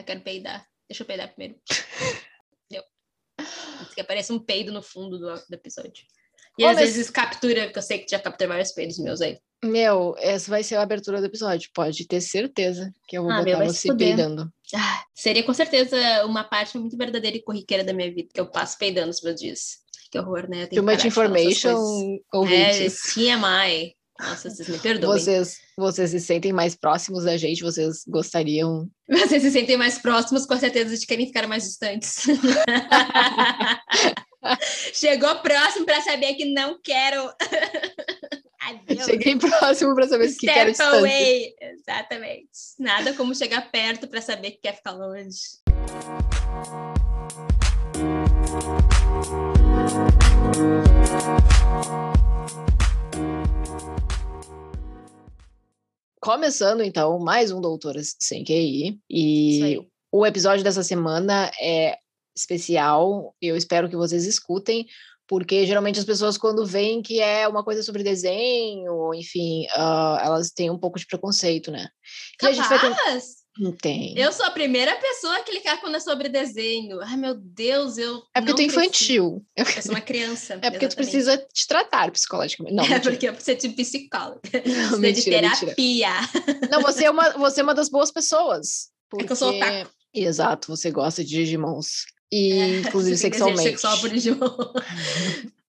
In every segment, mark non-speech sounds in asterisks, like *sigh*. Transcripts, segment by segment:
eu quero peidar. Deixa eu peidar primeiro. Deu. Isso que aparece um peido no fundo do, do episódio. E Ô, às mas- vezes captura, porque eu sei que já capturei vários peidos meus aí. Meu, essa vai ser a abertura do episódio. Pode ter certeza que eu vou Ah, meu, botar se você peidando. Ah, seria com certeza uma parte muito verdadeira e corriqueira da minha vida, que eu passo peidando os meus dias. Que horror, né? Too que much information, É, ouvintes. TMI. Nossa, vocês me perdoem. Vocês, vocês se sentem mais próximos da gente? Vocês gostariam? *laughs* Vocês se sentem mais próximos, com certeza de querem ficar mais distantes. *laughs* Chegou próximo para saber que não quero. Adeus. Cheguei próximo para saber se que quero Step distância. away. Exatamente. Nada como chegar perto para saber que quer ficar longe. Começando, então, mais um Doutoras Sem QI. E o episódio dessa semana é especial. Eu espero que vocês escutem, porque geralmente as pessoas, quando veem que é uma coisa sobre desenho, enfim, ah, elas têm um pouco de preconceito, né? E a gente vai ter... Não tem. Eu sou a primeira pessoa a clicar quando é sobre desenho. Ai, meu Deus, eu. É porque tu é infantil. Eu sou uma criança. *laughs* É porque tu precisa te tratar psicologicamente. Não, *laughs* É mentira. porque eu preciso de psicóloga. *laughs* Não, Precisa de mentira, mentira. terapia. Não, você é uma, você é uma das boas pessoas. É que eu sou porque- otaku. Exato, você gosta de Digimons. E, É, inclusive, sexualmente. sexual por Digimon.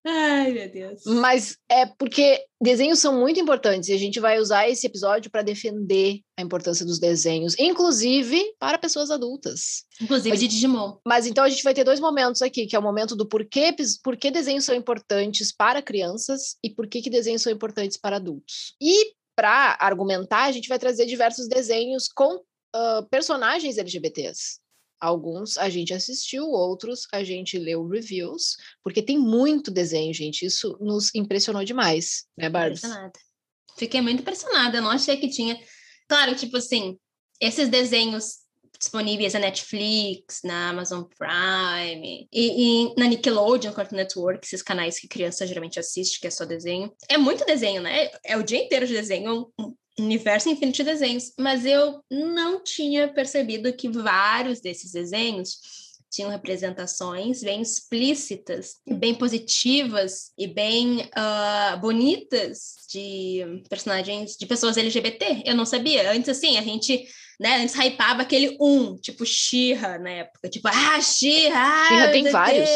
Ai, meu Deus. Mas é porque desenhos são muito importantes e a gente vai usar esse episódio para defender a importância dos desenhos, inclusive para pessoas adultas. Inclusive de Digimon. Mas então a gente vai ter dois momentos aqui, que é o momento do porquê, pis- por que desenhos são importantes para crianças e por que, que desenhos são importantes para adultos. E para argumentar, a gente vai trazer diversos desenhos com ah, personagens LGBTs. Alguns a gente assistiu, outros a gente leu reviews, porque tem muito desenho, gente. Isso nos impressionou demais, né, Barbs? Impressionada. Fiquei muito impressionada. Eu não achei que tinha. Claro, tipo assim, esses desenhos disponíveis na Netflix, na Amazon Prime e, e na Nickelodeon, Cartoon Network, esses canais que criança geralmente assiste, que é só desenho. É muito desenho, né? É o dia inteiro de desenho, um universo infinito de desenhos. Mas eu não tinha percebido que vários desses desenhos tinham representações bem explícitas, bem positivas e bem ah, bonitas de personagens, de pessoas LGBT. Eu não sabia. Antes, assim, a gente, né, antes hypava aquele um, tipo Xirra na época. Tipo, ah, Xirra! She-Ra tem vários.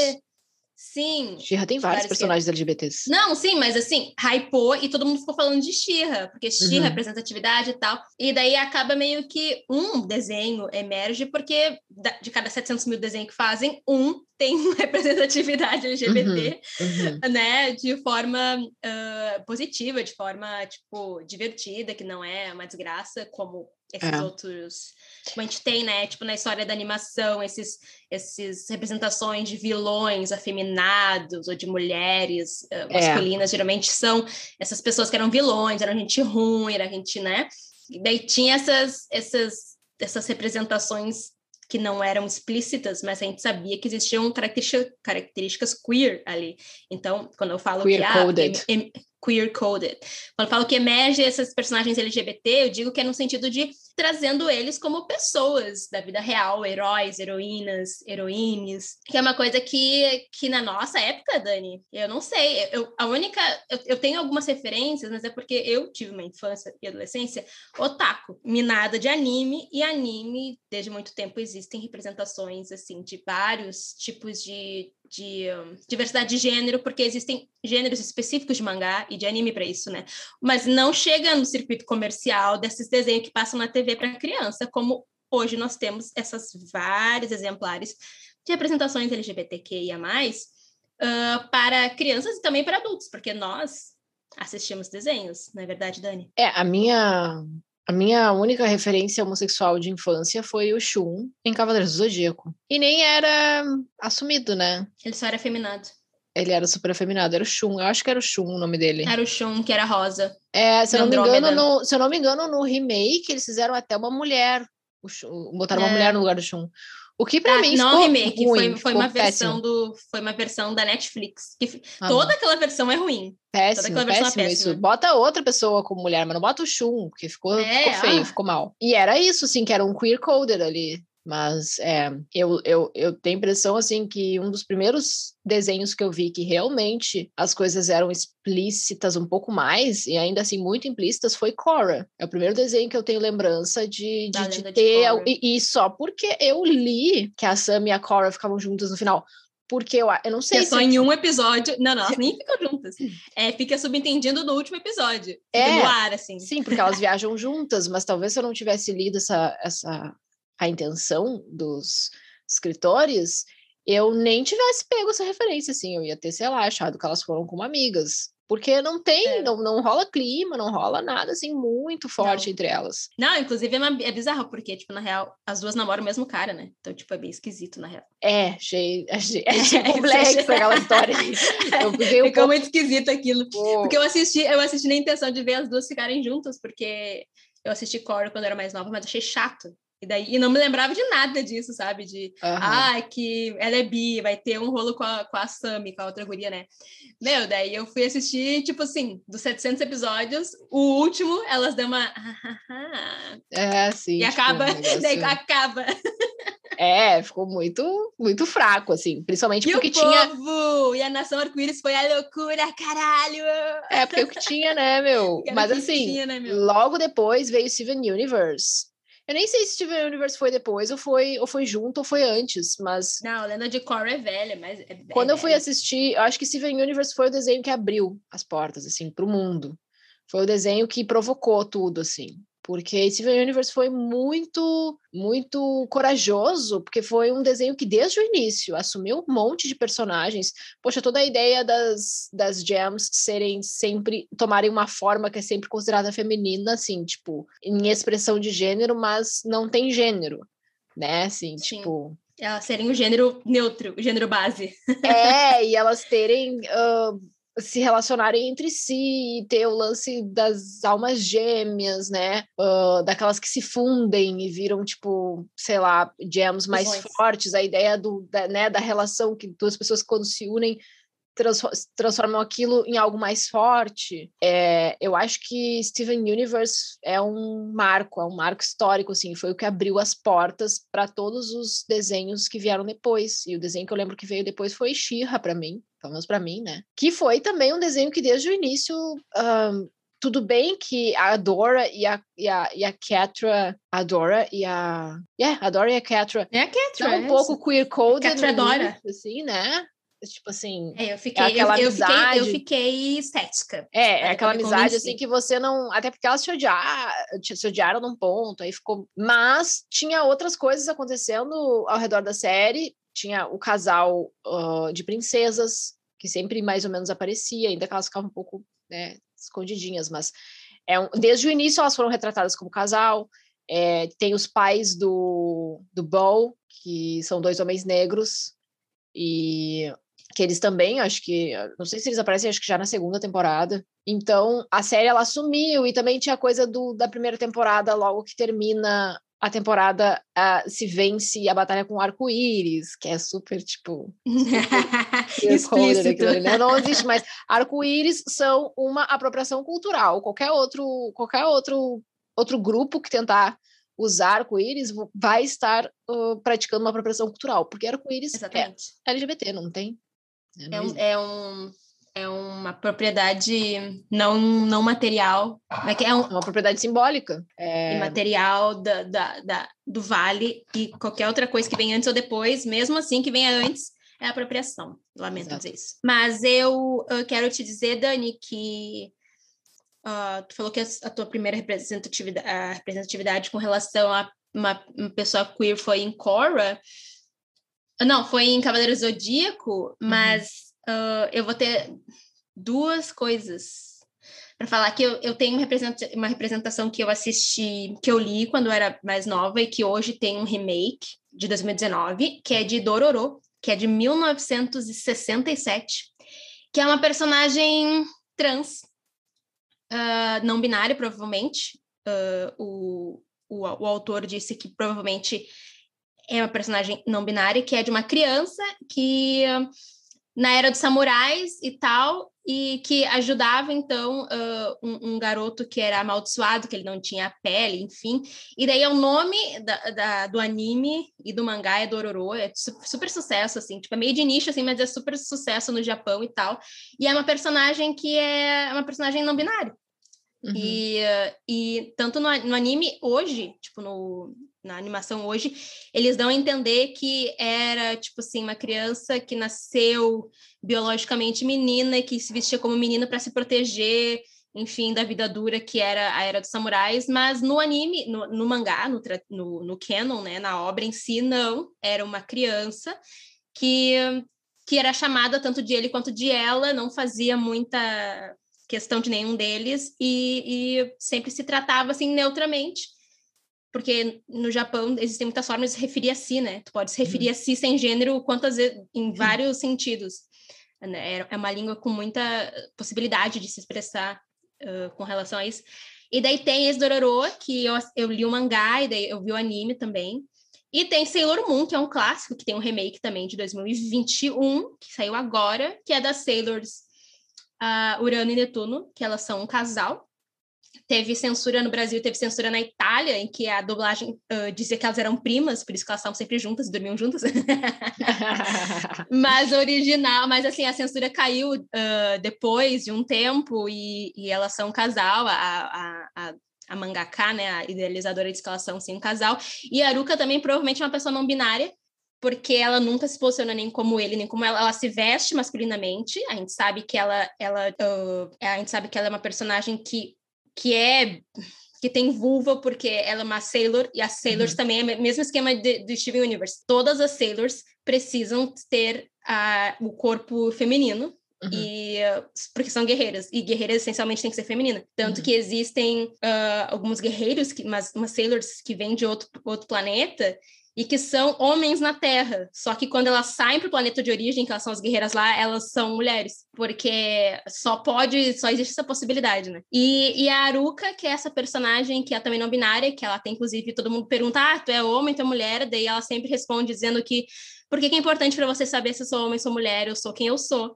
Sim. She-Ra tem vários que- personagens LGBTs. Não, sim, mas assim, hypou e todo mundo ficou falando de Xirra, porque Xirra, Uhum. representatividade e tal. E daí acaba meio que um desenho emerge, porque de cada 700 mil desenhos que fazem, um tem *laughs* representatividade LGBT, Uhum. né? De forma ah, positiva, de forma, tipo, divertida, que não é uma desgraça, como esses É. outros. Como a gente tem, né? Tipo, na história da animação, esses, esses representações de vilões afeminados ou de mulheres ah, É. masculinas, geralmente são essas pessoas que eram vilões, eram gente ruim, era gente, né? E daí tinha essas, essas, essas representações que não eram explícitas, mas a gente sabia que existiam característica- características queer ali. Então, quando eu falo que ah, Queer-coded. em- em- queer coded, quando eu falo que emerge esses personagens LGBT, eu digo que é no sentido de trazendo eles como pessoas da vida real, heróis, heroínas, heroínes, que é uma coisa que, que na nossa época, Dani, eu não sei, eu, a única, eu, eu tenho algumas referências, mas é porque eu tive uma infância e adolescência otaku, minada de anime, e anime, desde muito tempo, existem representações, assim, de vários tipos de, de hum, diversidade de gênero, porque existem gêneros específicos de mangá e de anime para isso, né? Mas não chega no circuito comercial desses desenhos que passam na TV para criança, como hoje nós temos essas vários exemplares de representações LGBTQIA+, ah, para crianças e também para adultos, porque nós assistimos desenhos, não é verdade, Dani? É, a minha, a minha única referência homossexual de infância foi o Shun em Cavaleiros do Zodíaco. E nem era assumido, né? Ele só era feminado. Ele era super afeminado, era o Shun. Eu acho que era o Shun o nome dele. Era o Shun, que era rosa. É, se eu, não me engano, no, se eu não me engano, no remake eles fizeram até uma mulher. O Shun- botaram uma É. mulher no lugar do Shun. O que pra Ah, mim não ficou remake, ruim, foi, foi uma péssimo. versão do foi uma versão da Netflix. Que, Ah, toda aquela versão é ruim. Péssimo, aquela versão é péssimo isso. Bota outra pessoa como mulher, mas não bota o Shun, porque ficou, É, ficou feio, ah. ficou mal. E era isso, sim, que era um queer coded ali. Mas é, eu, eu, eu tenho a impressão assim que um dos primeiros desenhos que eu vi que realmente as coisas eram explícitas um pouco mais, e ainda assim muito implícitas, foi Cora. É o primeiro desenho que eu tenho lembrança de, de, de ter. De e, e, só porque eu li que a Sam e a Cora ficavam juntas no final. Porque eu, eu não sei. Que é só em um episódio. Não, não, elas nem *laughs* ficam juntas. É, fica subentendido no último episódio. É. No ar, assim. Sim, porque elas *laughs* viajam juntas, mas talvez se eu não tivesse lido essa, essa a intenção dos escritores, eu nem tivesse pego essa referência, assim, eu ia ter, sei lá, achado que elas foram como amigas. Porque não tem, é. não, não rola clima, não rola nada assim muito forte não. entre elas. Não, inclusive é, uma, é bizarro, porque, tipo, na real, as duas namoram o mesmo cara, né? Então, tipo, é bem esquisito, na real. É, achei, achei, *laughs* achei complexo aquela *laughs* história. Eu fiquei um Ficou pouco... muito esquisito aquilo. Pô. Porque eu assisti, eu assisti na intenção de ver as duas ficarem juntas, porque eu assisti Core quando eu era mais nova, mas achei chato. E daí e não me lembrava de nada disso, sabe? De uhum. ah, que ela é bi, vai ter um rolo com a, com a Sammy, com a outra guria, né? Meu, daí eu fui assistir, tipo assim, dos 700 episódios, o último, elas dão uma. é, sim. E tipo, acaba, um *laughs* daí acaba. É, ficou muito, muito fraco, assim, principalmente e porque o tinha. Povo! E a Nação Arco-Íris foi a loucura, caralho! É, porque o que tinha, né, meu? *laughs* Mas assim, tinha, né, meu? logo depois veio Steven Universe. Eu nem sei se Steven Universe foi depois, ou foi, ou foi junto, ou foi antes, mas. Não, a Lenda de Korra é velha, mas. É, Quando eu fui assistir, eu acho que Steven Universe foi o desenho que abriu as portas, assim, pro mundo. Foi o desenho que provocou tudo, assim porque Steven Universe foi muito, muito corajoso, porque foi um desenho que desde o início assumiu um monte de personagens. Poxa, toda a ideia das, das gems serem sempre, tomarem uma forma que é sempre considerada feminina, assim, tipo, em expressão de gênero, mas não tem gênero, né, assim, Sim. tipo... Elas serem o gênero neutro, o gênero base. É, e elas terem... Uh, se relacionarem entre si, ter o lance das almas gêmeas, né? Uh, daquelas que se fundem e viram, tipo, sei lá, gems mais fortes, a ideia do, da, né, da relação que duas pessoas quando se unem transformam aquilo em algo mais forte. É, eu acho que Steven Universe é um marco, é um marco histórico, assim, foi o que abriu as portas para todos os desenhos que vieram depois. E o desenho que eu lembro que veio depois foi She-Ra para mim, pelo menos para mim, né? Que foi também um desenho que desde o início um, tudo bem que a Dora e a, e a, e a Catra, a Dora e a... Yeah, a Dora e a Catra... É a Catra, é um pouco queer-coded. Catra adora. Assim, né? Tipo assim. É, eu fiquei, é aquela eu, amizade. Eu fiquei, eu fiquei estética. É, é aquela amizade assim que você não. Até porque elas se, odiar, se odiaram num ponto, aí ficou. Mas tinha outras coisas acontecendo ao redor da série. Tinha o casal uh, de princesas, que sempre mais ou menos aparecia, ainda que elas ficavam um pouco né, escondidinhas, mas é um, desde o início elas foram retratadas como casal. É, tem os pais do, do Bo, que são dois homens negros, e que eles também, acho que, não sei se eles aparecem, acho que já na segunda temporada. Então, a série ela sumiu e também tinha coisa do, da primeira temporada, logo que termina a temporada uh, se vence a batalha com arco-íris, que é super, tipo... *laughs* Explícito. né? Não existe mais. Arco-íris são uma apropriação cultural. Qualquer outro, qualquer outro, outro grupo que tentar usar arco-íris vai estar uh, praticando uma apropriação cultural, porque arco-íris é LGBT, não tem? É, é, um, é, um, é uma propriedade não, não material. É, é, um, é uma propriedade simbólica. É... Imaterial da, da, da, do vale e qualquer outra coisa que vem antes ou depois, mesmo assim que venha antes, é apropriação. Lamento Exato. dizer isso. Mas eu, eu quero te dizer, Dani, que Uh, tu falou que a, tua primeira representatividade, representatividade com relação a uma, uma pessoa queer foi em Korra. Não, foi em Cavaleiro Zodíaco, uhum. mas. Uh, eu vou ter duas coisas para falar que eu, eu tenho uma, representação que eu assisti, que eu li quando eu era mais nova e que hoje tem um remake de 2019, que é de Dororo, que é de 1967, que é uma personagem trans uh, não binário, provavelmente. Uh, o, o, o autor disse que provavelmente é uma personagem não binária, que é de uma criança que na era dos samurais e tal, e que ajudava, então, uh, um, um, garoto que era amaldiçoado, que ele não tinha pele, enfim. E daí é o nome da, da, do anime e do mangá é Dororo, é super sucesso, assim, tipo, é meio de nicho, assim, mas é super sucesso no Japão e tal. E é uma personagem que é uma personagem não binária. Uhum. E, e tanto no, no anime hoje, tipo, no, na animação hoje, eles dão a entender que era, tipo assim, uma criança que nasceu biologicamente menina e que se vestia como menina para se proteger, enfim, da vida dura que era a Era dos Samurais, mas no anime, no, no mangá, no, no, no canon, né, na obra em si, não, era uma criança que, que era chamada tanto de ele quanto de ela, não fazia muita questão de nenhum deles e, e sempre se tratava assim neutramente porque no Japão existem muitas formas de se referir a si, né? Tu pode se referir uhum. a si sem gênero quantas vezes, em vários sentidos. Né? É, é uma língua com muita possibilidade de se expressar uh, com relação a isso. E daí tem esse Dororo, que eu, eu li o mangá e daí eu vi o anime também. E tem Sailor Moon, que é um clássico, que tem um remake também de 2021, que saiu agora, que é das Sailors uh, Urano e Netuno, que elas são um casal teve censura no Brasil, teve censura na Itália, em que a dublagem uh, dizia que elas eram primas, por isso que elas estavam sempre juntas, dormiam juntas. *laughs* mas original, mas assim, a censura caiu uh, depois de um tempo e, e elas são um casal, a, a, a a mangaka, né, a idealizadora de escalação, sim, um casal. E a Aruka também provavelmente é uma pessoa não binária, porque ela nunca se posiciona nem como ele, nem como ela. Ela se veste masculinamente. A gente sabe que ela, ela, uh, a gente sabe que ela é uma personagem que que é que tem vulva porque ela é uma Sailor e as Sailors uhum. também é o mesmo esquema de, de Steven Universe. Todas as Sailors precisam ter uh, o corpo feminino Uhum. E porque são guerreiras, e guerreiras essencialmente tem que ser feminina. Tanto uhum. que existem uh, alguns guerreiros, que, umas, umas sailors que vêm de outro, outro planeta, e que são homens na Terra. Só que quando elas saem para o planeta de origem, que elas são as guerreiras lá, elas são mulheres, porque só pode, só existe essa possibilidade, né? E, e a Aruka, que é essa personagem que é também não binária, que ela tem, inclusive, todo mundo pergunta: ah, tu é homem, tu é mulher? Daí ela sempre responde dizendo que por que, que é importante para você saber se eu sou homem, sou mulher, eu sou quem eu sou.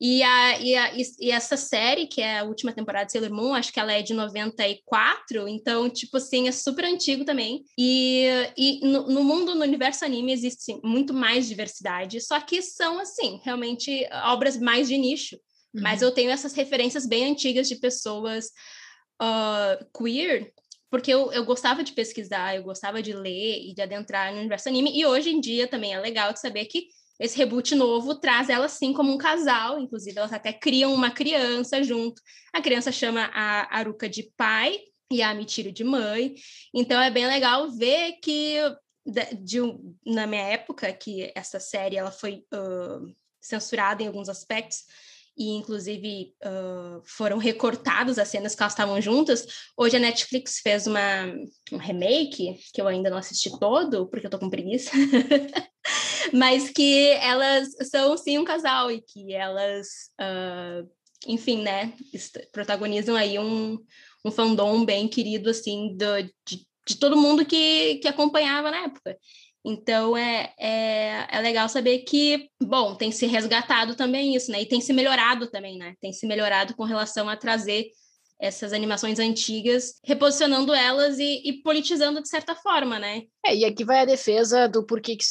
E, a, e, a, e, essa série, que é a última temporada de Sailor Moon, acho que ela é de 94, então, tipo assim, é super antigo também. E, e no, no mundo, no universo anime, existe muito mais diversidade, só que são, assim, realmente obras mais de nicho. Uhum. Mas eu tenho essas referências bem antigas de pessoas uh, queer, porque eu, eu gostava de pesquisar, eu gostava de ler e de adentrar no universo anime, e hoje em dia também é legal de saber que esse reboot novo traz elas sim como um casal, inclusive elas até criam uma criança junto. A criança chama a Aruka de pai e a Mitiro de mãe. Então é bem legal ver que de, de, na minha época que essa série ela foi uh, censurada em alguns aspectos e inclusive uh, foram recortadas as cenas que elas estavam juntas. Hoje a Netflix fez uma, um remake, que eu ainda não assisti todo, porque eu tô com preguiça, *laughs* mas que elas são sim um casal e que elas, uh, enfim, né, protagonizam aí um, um fandom bem querido, assim, do, de, de todo mundo que, que acompanhava na época. Então é, é, é legal saber que, bom, tem se resgatado também isso, né? E tem se melhorado também, né? Tem se melhorado com relação a trazer essas animações antigas, reposicionando elas e, e, politizando de certa forma, né? É, e aqui vai a defesa do porquê que,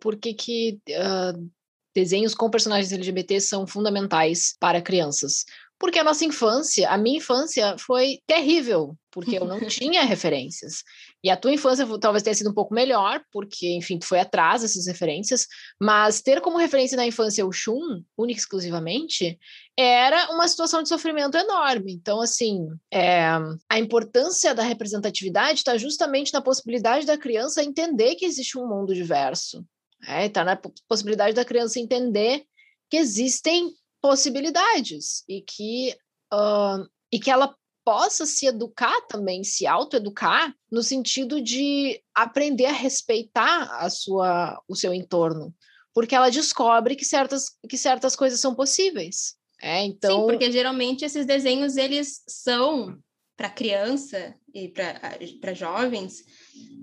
porquê que uh, desenhos com personagens LGBT são fundamentais para crianças. Porque a nossa infância, a minha infância foi terrível, porque eu não *laughs* tinha referências. E a tua infância talvez tenha sido um pouco melhor, porque, enfim, tu foi atrás dessas referências, mas ter como referência na infância o Shun, única e exclusivamente, era uma situação de sofrimento enorme. Então, assim, é, a importância da representatividade está justamente na possibilidade da criança entender que existe um mundo diverso. Está é, tá na possibilidade da criança entender que existem possibilidades e que, uh, e que ela possa se educar também, se autoeducar, no sentido de aprender a respeitar a sua, o seu entorno, porque ela descobre que certas, que certas coisas são possíveis. É, então... Sim, porque geralmente esses desenhos eles são para criança e para jovens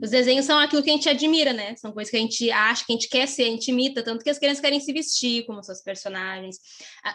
Os desenhos são aquilo que a gente admira, né? São coisas que a gente acha, que a gente quer ser, a gente imita, tanto que as crianças querem se vestir como seus personagens.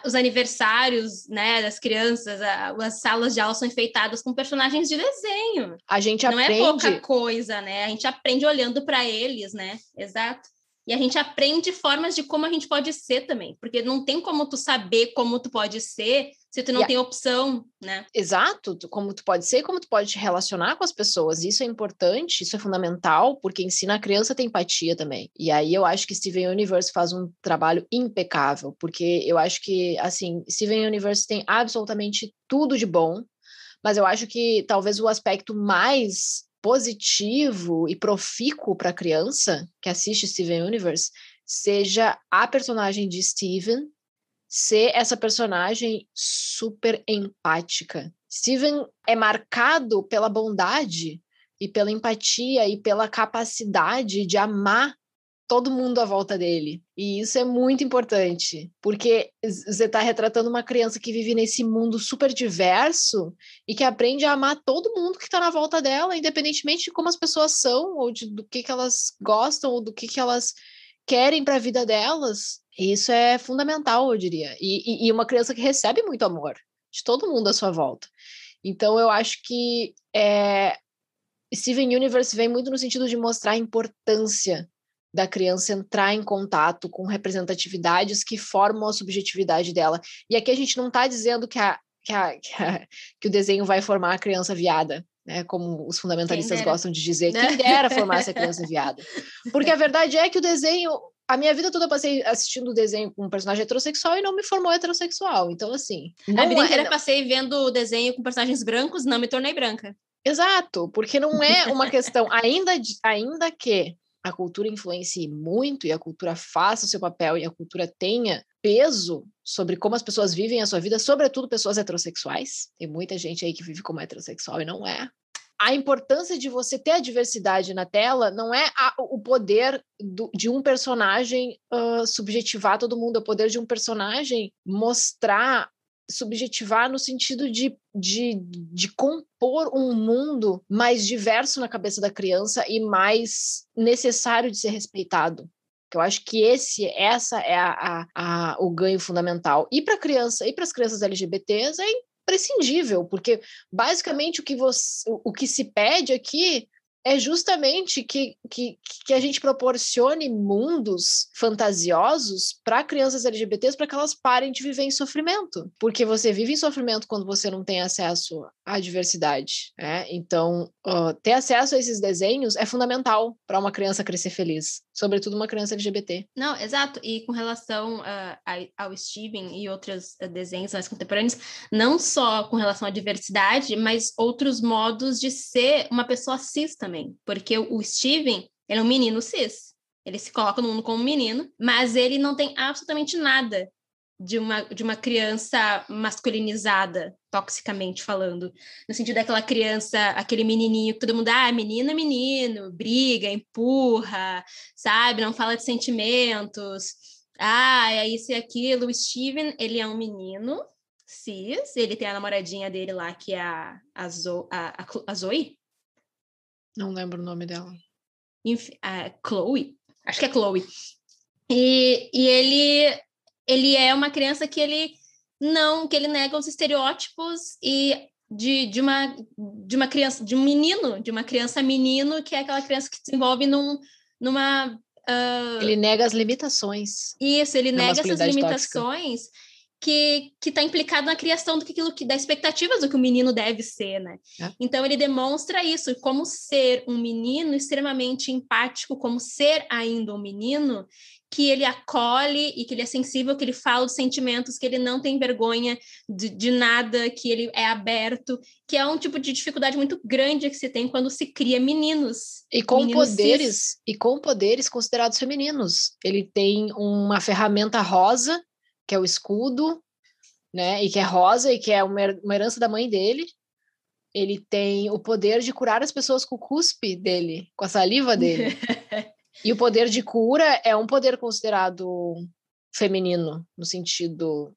Os aniversários, né, das crianças, as salas de aula são enfeitadas com personagens de desenho. A gente Não aprende... é pouca coisa, né? A gente aprende olhando para eles, né? Exato. E a gente aprende formas de como a gente pode ser também, porque não tem como tu saber como tu pode ser se tu não yeah. tem opção, né? Exato, como tu pode ser e como tu pode te relacionar com as pessoas. Isso é importante, isso é fundamental, porque ensina a criança a ter empatia também. E aí eu acho que Steven Universe faz um trabalho impecável, porque eu acho que, assim, Steven Universe tem absolutamente tudo de bom, mas eu acho que talvez o aspecto mais positivo e profícuo para a criança que assiste Steven Universe seja a personagem de Steven ser essa personagem super empática. Steven é marcado pela bondade e pela empatia e pela capacidade de amar todo mundo à volta dele. E isso é muito importante, porque você está retratando uma criança que vive nesse mundo super diverso e que aprende a amar todo mundo que está na volta dela, independentemente de como as pessoas são, ou de, do que, que elas gostam, ou do que, que elas querem para a vida delas. Isso é fundamental, eu diria. E, e, e uma criança que recebe muito amor de todo mundo à sua volta. Então, eu acho que é, Steven Universe vem muito no sentido de mostrar a importância da criança entrar em contato com representatividades que formam a subjetividade dela. E aqui a gente não está dizendo que, a, que, a, que, a, que, o desenho vai formar a criança viada, né? Como os fundamentalistas gostam de dizer, quem dera formar essa criança viada. Porque a verdade é que o desenho. A minha vida toda eu passei assistindo o desenho com um personagem heterossexual e não me formou heterossexual. Então, assim. a vida inteira é, passei vendo o desenho com personagens brancos, não me tornei branca. Exato, porque não é uma questão, ainda, ainda que a cultura influencie muito e a cultura faça o seu papel e a cultura tenha peso sobre como as pessoas vivem a sua vida, sobretudo pessoas heterossexuais. Tem muita gente aí que vive como heterossexual e não é. A importância de você ter a diversidade na tela não é a, o poder do, de um personagem uh, subjetivar todo mundo, é o poder de um personagem mostrar subjetivar no sentido de, de, de compor um mundo mais diverso na cabeça da criança e mais necessário de ser respeitado. Eu acho que esse, essa é a, a, a o ganho fundamental. E para criança, e para as crianças LGBTs é imprescindível, porque basicamente o que, você, o, o que se pede aqui é justamente que, que, que a gente proporcione mundos fantasiosos para crianças LGBTs para que elas parem de viver em sofrimento. Porque você vive em sofrimento quando você não tem acesso à diversidade. Né? Então, uh, ter acesso a esses desenhos é fundamental para uma criança crescer feliz, sobretudo uma criança LGBT. Não, exato. E com relação uh, ao Steven e outros uh, desenhos mais contemporâneos, não só com relação à diversidade, mas outros modos de ser uma pessoa cis também porque o Steven, ele é um menino cis. Ele se coloca no mundo como um menino, mas ele não tem absolutamente nada de uma, de uma criança masculinizada, toxicamente falando. No sentido daquela criança, aquele menininho que todo mundo, ah, menina, é menino, briga, empurra, sabe? Não fala de sentimentos. Ah, é isso e aquilo. O Steven, ele é um menino cis, ele tem a namoradinha dele lá, que é a, a, Zo, a, a Zoe, não lembro o nome dela. Enfim, Chloe. Acho que é Chloe. E, e ele, ele é uma criança que ele não, que ele nega os estereótipos e de, de, uma, de uma criança, de um menino, de uma criança menino, que é aquela criança que se desenvolve num, numa. Uh... Ele nega as limitações. Isso, ele nega essas limitações. Tóxica que está implicado na criação do que aquilo que das expectativas do que o menino deve ser, né? É. Então ele demonstra isso, como ser um menino extremamente empático, como ser ainda um menino que ele acolhe e que ele é sensível, que ele fala dos sentimentos, que ele não tem vergonha de, de nada, que ele é aberto, que é um tipo de dificuldade muito grande que se tem quando se cria meninos. E com meninos poderes, cis. e com poderes considerados femininos. Ele tem uma ferramenta rosa que é o escudo, né? E que é rosa e que é uma herança da mãe dele. Ele tem o poder de curar as pessoas com o cuspe dele, com a saliva dele. *laughs* e o poder de cura é um poder considerado feminino, no sentido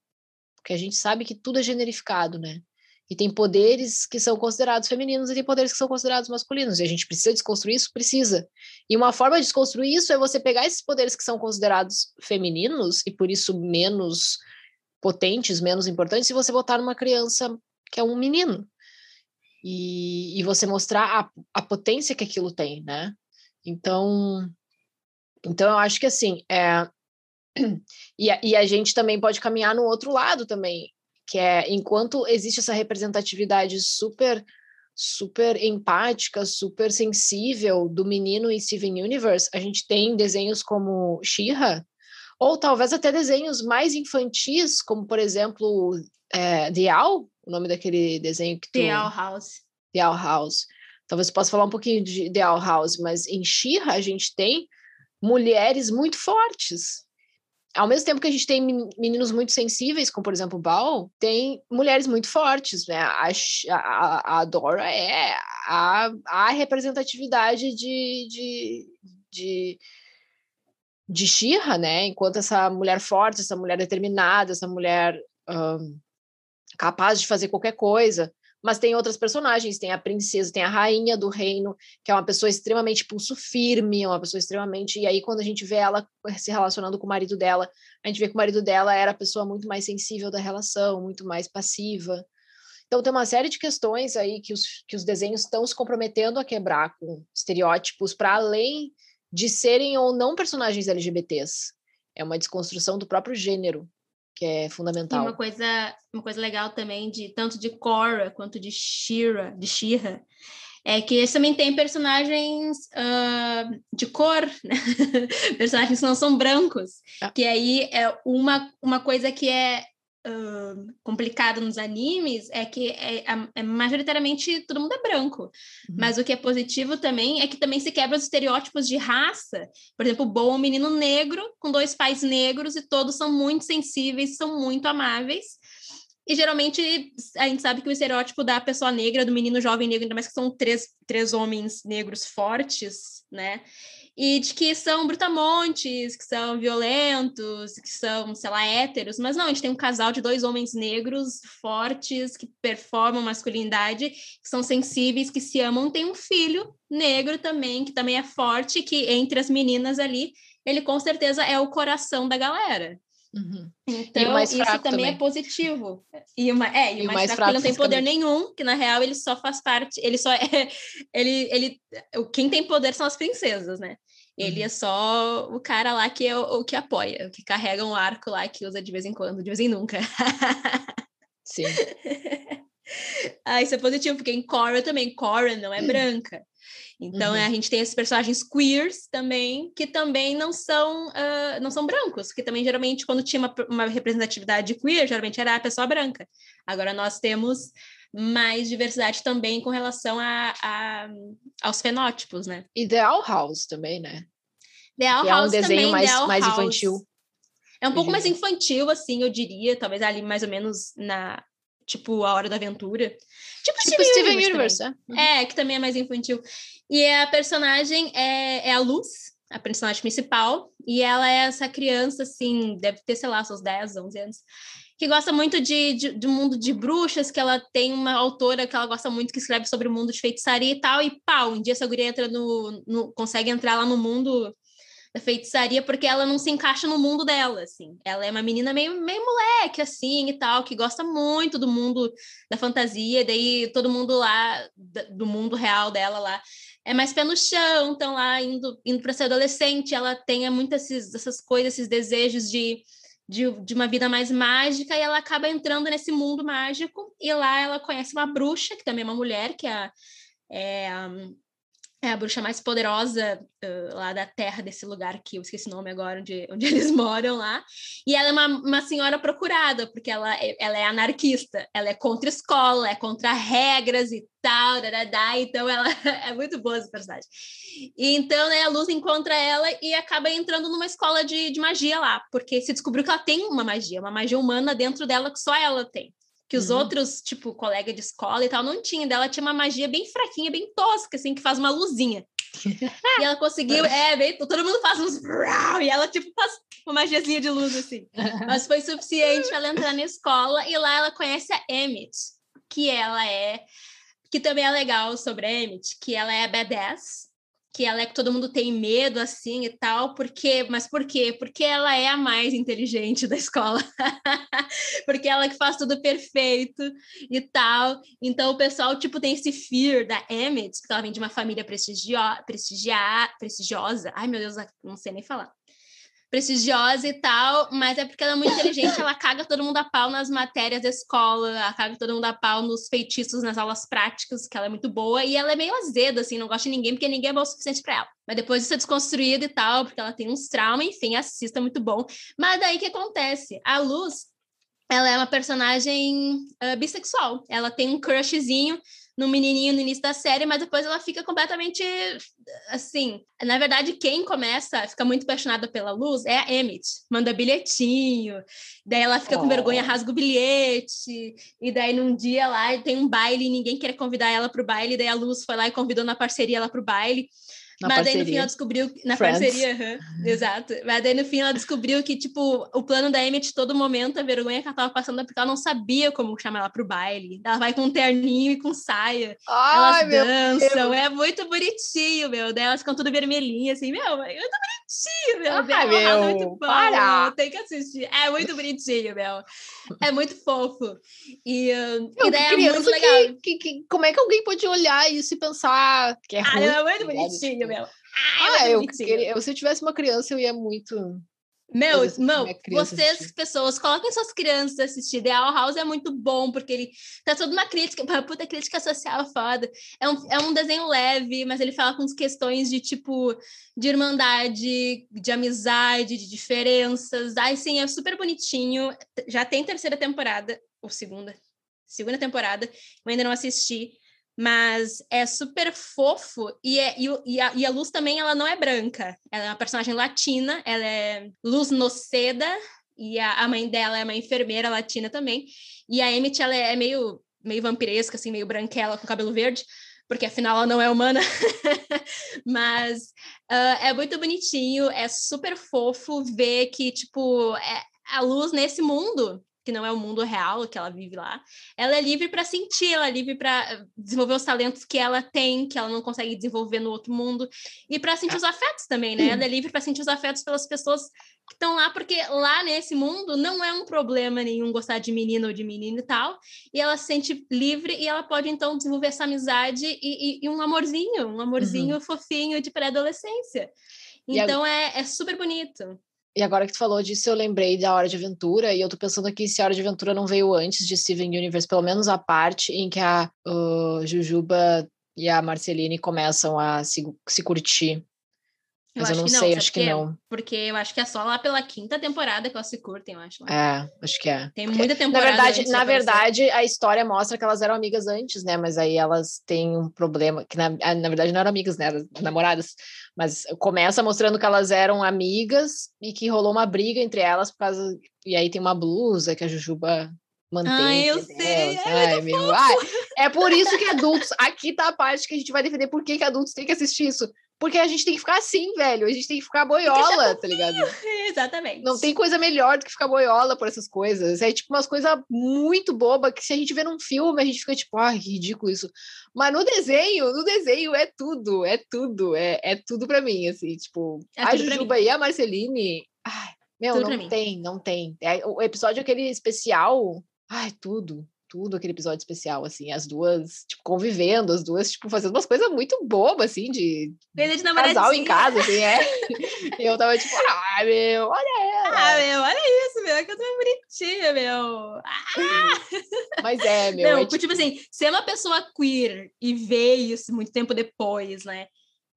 que a gente sabe que tudo é generificado, né? E tem poderes que são considerados femininos e tem poderes que são considerados masculinos. E a gente precisa desconstruir isso? Precisa. E uma forma de desconstruir isso é você pegar esses poderes que são considerados femininos e por isso menos potentes, menos importantes, e você botar numa criança que é um menino. E, e você mostrar a, a potência que aquilo tem, né? Então, então eu acho que assim, é, *clears throat* e, a, e a gente também pode caminhar no outro lado também, que é enquanto existe essa representatividade super super empática, super sensível do menino em Steven Universe, a gente tem desenhos como She-Ra, ou talvez até desenhos mais infantis, como por exemplo é, The Owl, o nome daquele desenho que tu... The Owl House. The Owl House. Talvez possa falar um pouquinho de The Owl House, mas em She-Ra a gente tem mulheres muito fortes, ao mesmo tempo que a gente tem meninos muito sensíveis, como por exemplo o Bal, tem mulheres muito fortes, né? A, a, a Dora é a, a representatividade de, de, de, de Shira, né? Enquanto essa mulher forte, essa mulher determinada, essa mulher um, capaz de fazer qualquer coisa. Mas tem outras personagens, tem a princesa, tem a rainha do reino, que é uma pessoa extremamente pulso firme, uma pessoa extremamente. E aí, quando a gente vê ela se relacionando com o marido dela, a gente vê que o marido dela era a pessoa muito mais sensível da relação, muito mais passiva. Então, tem uma série de questões aí que os, que os desenhos estão se comprometendo a quebrar com estereótipos, para além de serem ou não personagens LGBTs. É uma desconstrução do próprio gênero que é fundamental. E uma coisa, uma coisa legal também de tanto de Korra quanto de Shira, de Shira, é que eles também tem personagens uh, de cor, né? *laughs* personagens que não são brancos, ah. que aí é uma, uma coisa que é uh, complicado nos animes é que é, é, é, majoritariamente todo mundo é branco. Uhum. Mas o que é positivo também é que também se quebra os estereótipos de raça. Por exemplo, bom um menino negro com dois pais negros e todos são muito sensíveis, são muito amáveis. E geralmente a gente sabe que o estereótipo da pessoa negra, do menino jovem negro, ainda mais que são três, três homens negros fortes, né? E de que são brutamontes, que são violentos, que são, sei lá, héteros, mas não, a gente tem um casal de dois homens negros fortes que performam masculinidade, que são sensíveis, que se amam, tem um filho negro também, que também é forte, que entre as meninas ali, ele com certeza é o coração da galera. Uhum. Então, isso também, também, é positivo. E, uma, é, e, e o mais, mais fraco, fraco não tem poder nenhum, que na real ele só faz parte, ele só é. *laughs* Ele, ele, quem tem poder são as princesas, né? Ele uhum. é só o cara lá que é o, o, que apoia, que carrega um arco lá que usa de vez em quando, de vez em nunca. Sim. *laughs* ah, isso é positivo, porque em Cora também, Cora não é hum. branca. Então, uhum. a gente tem esses personagens queers também, que também não são, uh, não são brancos, que também geralmente, quando tinha uma, uma representatividade queer, geralmente era a pessoa branca. Agora nós temos mais diversidade também com relação a, a aos fenótipos, né? E The Owl House também, né? The Owl House é um desenho também, mais, mais infantil. É um pouco mais infantil, assim, eu diria, talvez ali mais ou menos na, tipo, A Hora da Aventura. Tipo, tipo Steven, Steven Universe, Universe é. é. que também é mais infantil. E a personagem é, é a Luz, a personagem principal, e ela é essa criança, assim, deve ter, sei lá, seus 10, 11 anos, que gosta muito de, de, de mundo de bruxas, que ela tem uma autora que ela gosta muito, que escreve sobre o mundo de feitiçaria e tal, e pau, um dia essa guria entra no, no consegue entrar lá no mundo da feitiçaria porque ela não se encaixa no mundo dela, assim. Ela é uma menina meio, meio moleque, assim, e tal, que gosta muito do mundo da fantasia, daí todo mundo lá, do mundo real dela lá, é mais pé no chão, então lá indo, indo para ser adolescente, ela tem muitas essas coisas, esses desejos de de, de uma vida mais mágica e ela acaba entrando nesse mundo mágico e lá ela conhece uma bruxa, que também é uma mulher, que é é é a bruxa mais poderosa uh, lá da terra, desse lugar que eu esqueci o nome agora, onde, *laughs* onde eles moram lá. E ela é uma, uma senhora procurada, porque ela, é, ela é anarquista, ela é contra escola, é contra regras e tal, dadadá, então ela *laughs* é muito boa essa personagem. E então, né, a Luz encontra ela e acaba entrando numa escola de, de magia lá, porque se descobriu que ela tem uma magia, uma magia humana dentro dela que só ela tem que os uhum. outros, tipo, colega de escola e tal, não tinha. Dela tinha uma magia bem fraquinha, bem tosca, assim, que faz uma luzinha. e ela conseguiu, *laughs* é, bem, todo mundo faz uns. E ela, tipo, faz uma magiazinha de luz, assim. Mas foi suficiente para ela entrar na escola e lá ela conhece a Emmett, que ela é que também é legal sobre a Emmett, que ela é badass, que ela é que todo mundo tem medo assim e tal, porque, mas por quê? Porque ela é a mais inteligente da escola. *laughs* porque ela que faz tudo perfeito e tal. Então o pessoal tipo tem esse fear da Emmett, porque ela vem de uma família prestigio prestigiosa. Ai, meu Deus, não sei nem falar prestigiosa e tal, mas é porque ela é muito inteligente, ela caga todo mundo a pau nas matérias da escola, ela caga todo mundo a pau nos feitiços, nas aulas práticas, que ela é muito boa, e ela é meio azeda, assim, não gosta de ninguém, porque ninguém é bom o suficiente para ela. Mas depois isso é desconstruído e tal, porque ela tem uns traumas, enfim, assista, muito bom. Mas daí que acontece? A Luz, ela é uma personagem uh, bissexual, ela tem um crushzinho no menininho no início da série, mas depois ela fica completamente assim. Na verdade, quem começa a ficar muito apaixonada pela luz é a Emmett. Manda bilhetinho, daí ela fica oh. com vergonha, rasga o bilhete, e daí num dia lá tem um baile e ninguém quer convidar ela para o baile, daí a luz foi lá e convidou na parceria ela para o baile. Na Mas parceria. daí no fim ela descobriu. Na Friends. parceria, uhum, exato. Mas daí no fim ela descobriu que, tipo, o plano da Emmett todo momento, a vergonha que ela tava passando é porque ela não sabia como chamar ela pro baile. Ela vai com um terninho e com saia. Ai, elas dançam. É muito bonitinho, meu. Daí elas ficam tudo vermelhinhas, assim, meu, é muito bonitinho, meu. Ai, meu, é muito bom. Para. Tem que assistir. É muito bonitinho, meu. É muito fofo. E, meu, e daí é muito legal. Que, que, como é que alguém pode olhar isso e pensar que é ruim? Ah, é muito bonitinho Ah, ah eu, queria, se eu tivesse uma criança, eu ia muito. Meu, não, vocês, assistir. pessoas, coloquem suas crianças assistir. The All House é muito bom, porque ele tá toda uma crítica, uma puta crítica social foda. É um, é um desenho leve, mas ele fala com questões de tipo de irmandade, de amizade, de diferenças. Ai, sim, é super bonitinho. Já tem terceira temporada, ou segunda, segunda temporada, eu ainda não assisti mas é super fofo e, é, e, e, a, e, a, Luz também ela não é branca, ela é uma personagem latina, ela é Luz Noceda e a, a mãe dela é uma enfermeira latina também. E a Emmett ela é meio meio vampiresca assim, meio branquela com cabelo verde, porque afinal ela não é humana, *laughs* mas uh, é muito bonitinho, é super fofo ver que tipo é, a Luz nesse mundo que não é o mundo real que ela vive lá, ela é livre para sentir, ela é livre para desenvolver os talentos que ela tem, que ela não consegue desenvolver no outro mundo, e para sentir os afetos também, né? Ela é livre para sentir os afetos pelas pessoas que estão lá, porque lá nesse mundo não é um problema nenhum gostar de menino ou de menino e tal, e ela se sente livre e ela pode então desenvolver essa amizade e, e, e um amorzinho, um amorzinho uhum. fofinho de pré-adolescência. Então a... é, é super bonito. E agora que tu falou disso, eu lembrei da Hora de Aventura, e eu tô pensando aqui se a Hora de Aventura não veio antes de Steven Universe, pelo menos a parte em que a uh, Jujuba e a Marceline começam a se, se curtir. Mas eu, eu não, sei, acho que não. Porque eu acho que é só lá pela quinta temporada que elas se curtem, eu acho. É, acho que é. Tem muita temporada. Na verdade, na verdade, a história mostra que elas eram amigas antes, né? Mas aí elas têm um problema, que na, ah, na verdade não eram amigas, né? Eram namoradas. Mas começa mostrando que elas eram amigas e que rolou uma briga entre elas por causa. E aí tem uma blusa que a Jujuba mantém. Ai, eu sei. Ai, meu, ai, é por isso que adultos. Aqui tá a parte que a gente vai defender por que, que adultos têm que assistir isso. Porque a gente tem que ficar assim, velho. A gente tem que ficar boiola, tá ligado? *laughs* Exatamente. Não tem coisa melhor do que ficar boiola por essas coisas. É tipo umas coisas muito boba que se a gente vê num filme, a gente fica tipo, ai, que ridículo isso. Mas no desenho, no desenho é tudo, é tudo, é, é tudo pra mim, assim, tipo, é a Jujuba e a Marceline, ai, meu, tudo não tem, não tem. É, o episódio aquele especial, ai, tudo, tudo aquele episódio especial, assim, as duas, tipo, convivendo, as duas, tipo, fazendo umas coisas muito bobas, assim, de, de casal em casa, assim, é. e *laughs* eu tava tipo, ah, meu, olha ela. Ah, meu, olha isso, meu, que eu tô bonitinha, meu. Ah! Mas é, *laughs* meu. Não, é, tipo... tipo assim, ser uma pessoa queer e ver isso muito tempo depois, né?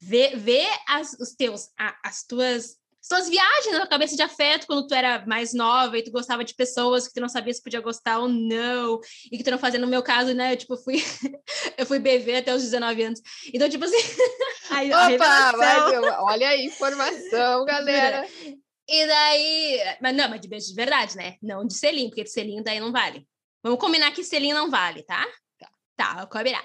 Ver, ver as, os teus, as tuas suas viagens na cabeça de afeto quando tu era mais nova e tu gostava de pessoas que tu não sabia se podia gostar ou não, e que tu não fazia, no meu caso, né, eu, tipo, fui, *laughs* eu fui BV até os 19 anos, então, tipo assim, *laughs* a, Opa, vai, olha a informação, *laughs* galera. E daí, mas não, mas de beijo de verdade, né, não de selinho, porque de selinho daí não vale. Vamos combinar que selinho não vale, tá? Tá, tá vou combinar.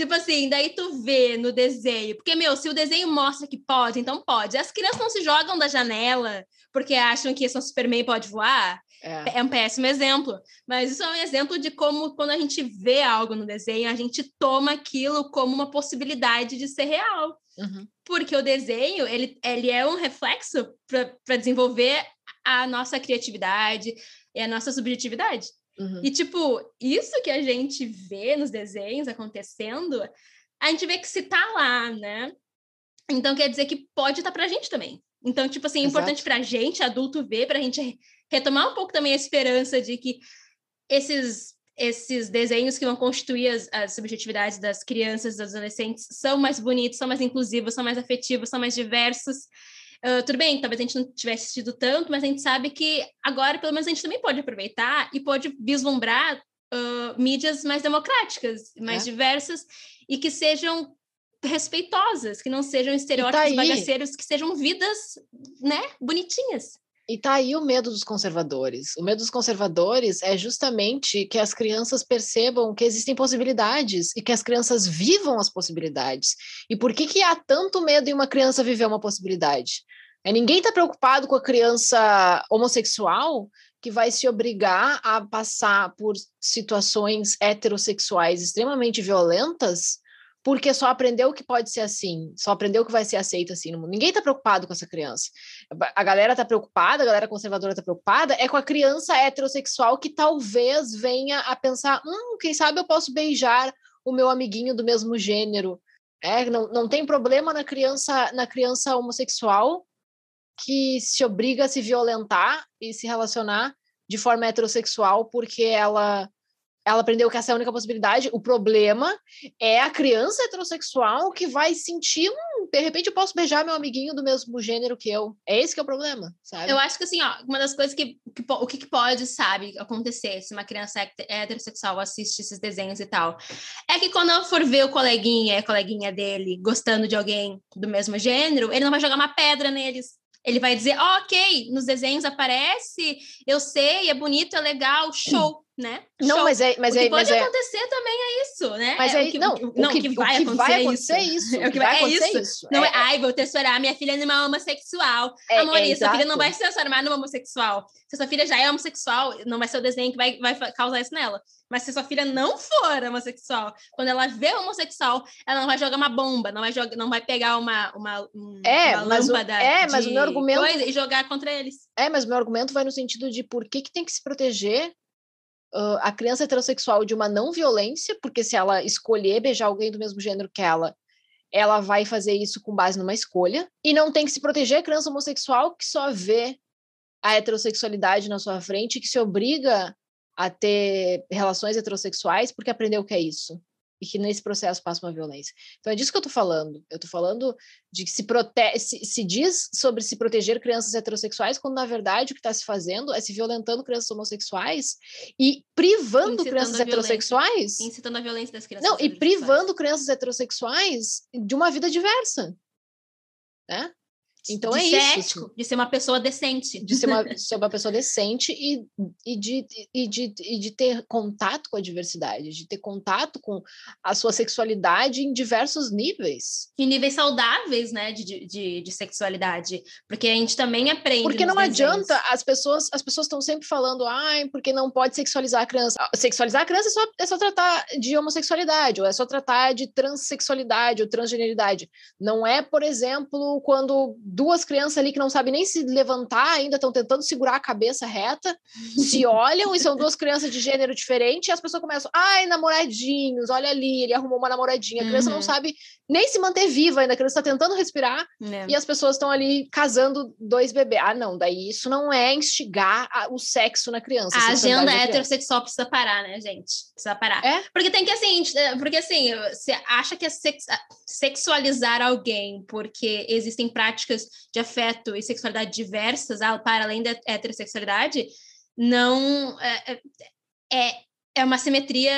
Tipo assim, daí tu vê no desenho, porque, meu, se o desenho mostra que pode, então pode. As crianças não se jogam da janela porque acham que esse Superman pode voar. É. é. um péssimo exemplo, mas isso é um exemplo de como, quando a gente vê algo no desenho, a gente toma aquilo como uma possibilidade de ser real. Uhum. Porque o desenho, ele, ele é um reflexo para desenvolver a nossa criatividade e a nossa subjetividade. Uhum. E, tipo, isso que a gente vê nos desenhos acontecendo, a gente vê que se tá lá, né? Então quer dizer que pode estar tá pra gente também. Então, tipo assim, é Exato. importante pra gente, adulto, ver, pra gente retomar um pouco também a esperança de que esses esses desenhos que vão constituir as, as subjetividades das crianças, dos adolescentes, são mais bonitos, são mais inclusivos, são mais afetivos, são mais diversos. Uh, tudo bem, talvez a gente não tivesse assistido tanto, mas a gente sabe que agora, pelo menos, a gente também pode aproveitar e pode vislumbrar uh, mídias mais democráticas, mais é. diversas e que sejam respeitosas, que não sejam tá estereótipos tá bagaceiros, que sejam vidas, né, bonitinhas. E tá aí o medo dos conservadores. O medo dos conservadores é justamente que as crianças percebam que existem possibilidades e que as crianças vivam as possibilidades. E por que, que há tanto medo em uma criança viver uma possibilidade? É, ninguém está preocupado com a criança homossexual que vai se obrigar a passar por situações heterossexuais extremamente violentas porque só aprendeu que pode ser assim, só aprendeu que vai ser aceito assim no mundo. Ninguém está preocupado com essa criança. A galera está preocupada, a galera conservadora está preocupada, é com a criança heterossexual que talvez venha a pensar: hum, quem sabe eu posso beijar o meu amiguinho do mesmo gênero. É, não, não tem problema na criança, na criança homossexual que se obriga a se violentar e se relacionar de forma heterossexual porque ela ela aprendeu que essa é a única possibilidade. O problema é a criança heterossexual que vai sentir, hum, de repente eu posso beijar meu amiguinho do mesmo gênero que eu. É esse que é o problema, sabe? Eu acho que assim, ó, uma das coisas que, que o que, que, pode, sabe, acontecer se uma criança heterossexual assiste esses desenhos e tal, é que quando ela for ver o coleguinha, a coleguinha dele gostando de alguém do mesmo gênero, ele não vai jogar uma pedra neles. Ele vai dizer, oh, ok, nos desenhos aparece, eu sei, é bonito, é legal, show né? Não, Show. mas é, mas o que é, pode é acontecer é... também é isso, né? Mas é, o que, não, o, não, que, que vai, o que acontecer, vai acontecer é isso. É o que vai, acontecer é isso. Não é, ai, vou tesourar, minha filha é uma homossexual. É, Amor, é, sua filha não vai se transformar numa homossexual. Se sua filha já é homossexual, não vai ser o desenho que vai, vai causar isso nela. Mas se sua filha não for homossexual, quando ela vê homossexual, ela não vai jogar uma bomba, não vai, jogar, não vai pegar uma, uma, é, uma mas lâmpada o, é, mas o meu argumento e jogar contra eles. É, mas o meu argumento vai no sentido de por que, que tem que se proteger uh, a criança heterossexual de uma não violência, porque se ela escolher beijar alguém do mesmo gênero que ela, ela vai fazer isso com base numa escolha, e não tem que se proteger a criança homossexual que só vê a heterossexualidade na sua frente, que se obriga a ter relações heterossexuais porque aprendeu o que é isso e que nesse processo passa uma violência. Então é disso que eu estou falando. Eu estou falando de que se, prote se, se, diz sobre se proteger crianças heterossexuais, quando na verdade o que está se fazendo é se violentando crianças homossexuais e privando incitando crianças heterossexuais. Incitando a violência das crianças. Não, e privando crianças heterossexuais de uma vida diversa. Né? Então de é ser isso. Ético, assim. de ser uma pessoa decente. De ser uma, *laughs* ser uma pessoa decente e, e, de, e, de, e de ter contato com a diversidade, de ter contato com a sua sexualidade em diversos níveis. Em níveis saudáveis, né, de, de, de sexualidade. Porque a gente também aprende. Porque não desenhos. adianta, as pessoas as pessoas estão sempre falando, ai, porque não pode sexualizar a criança. Ah, sexualizar a criança é só, é só tratar de homossexualidade, ou é só tratar de transexualidade ou transgeneridade. Não é, por exemplo, quando duas crianças ali que não sabem nem se levantar ainda, estão tentando segurar a cabeça reta, *laughs* se olham e são duas crianças de gênero diferente, e as pessoas começam, ai, namoradinhos, olha ali, ele arrumou uma namoradinha. A criança uhum. não sabe nem se manter viva ainda, a criança está tentando respirar, é. e as pessoas estão ali casando dois bebês. Ah, não, daí isso não é instigar a, o sexo na criança. A agenda heterossexual precisa parar, né, gente? Precisa parar. É? Porque tem que, assim, é, porque assim, você acha que é sex, sexualizar alguém porque existem práticas de afeto e sexualidade diversas, para além da heterossexualidade, não é, é, é uma simetria